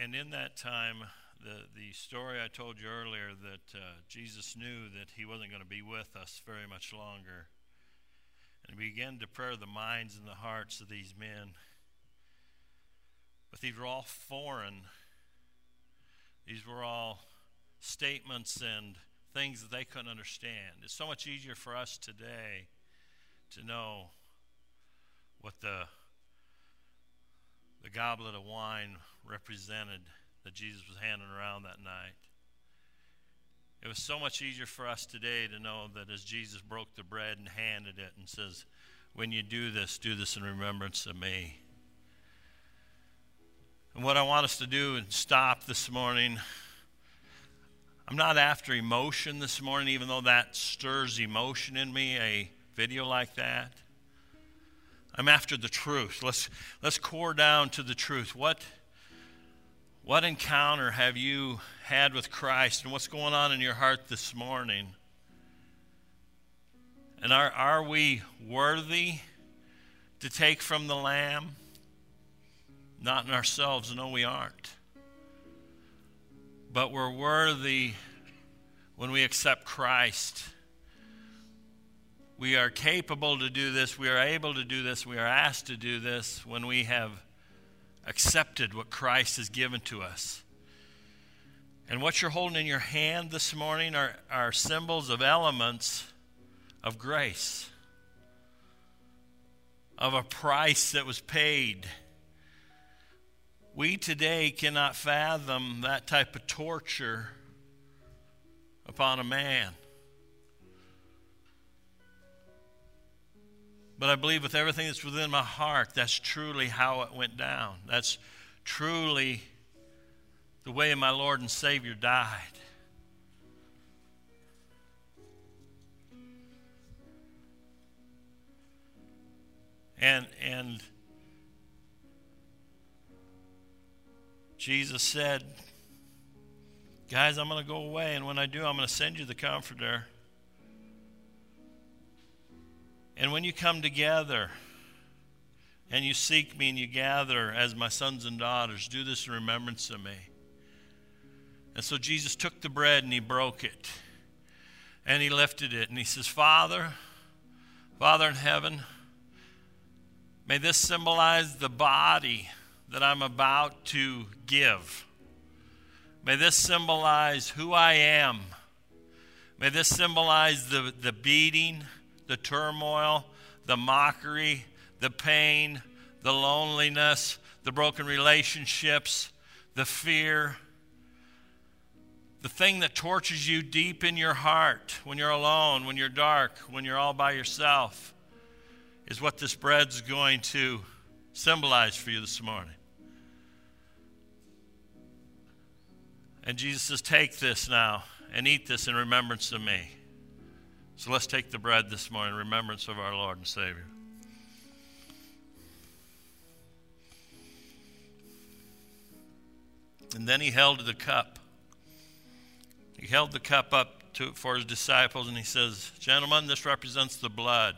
and in that time, the, the story I told you earlier that uh, Jesus knew that he wasn't going to be with us very much longer. And he began to prepare the minds and the hearts of these men. But these were all foreign. These were all statements and things that they couldn't understand. It's so much easier for us today to know what the the goblet of wine represented that Jesus was handing around that night. It was so much easier for us today to know that as Jesus broke the bread and handed it and says, When you do this, do this in remembrance of me. And what I want us to do and stop this morning, I'm not after emotion this morning, even though that stirs emotion in me, a video like that. I'm after the truth. Let's, let's core down to the truth. What what encounter have you had with Christ and what's going on in your heart this morning? And are, are we worthy to take from the Lamb? Not in ourselves, no, we aren't. But we're worthy when we accept Christ. We are capable to do this. We are able to do this. We are asked to do this when we have accepted what Christ has given to us. And what you're holding in your hand this morning are, are symbols of elements of grace, of a price that was paid. We today cannot fathom that type of torture upon a man. But I believe with everything that's within my heart, that's truly how it went down. That's truly the way my Lord and Savior died. And and Jesus said, Guys, I'm going to go away, and when I do, I'm going to send you the Comforter. And when you come together and you seek me and you gather as my sons and daughters, do this in remembrance of me. And so Jesus took the bread and he broke it. And he lifted it and he says, Father, Father in heaven, may this symbolize the body that I'm about to give. May this symbolize who I am. May this symbolize the, the beating the turmoil, the mockery, the pain, the loneliness, the broken relationships, the fear, the thing that tortures you deep in your heart when you're alone, when you're dark, when you're all by yourself, is what this bread's going to symbolize for you this morning. And Jesus says, Take this now and eat this in remembrance of me. So let's take the bread this morning in remembrance of our Lord and Savior. And then he held the cup. He held the cup up to, for his disciples and he says, Gentlemen, this represents the blood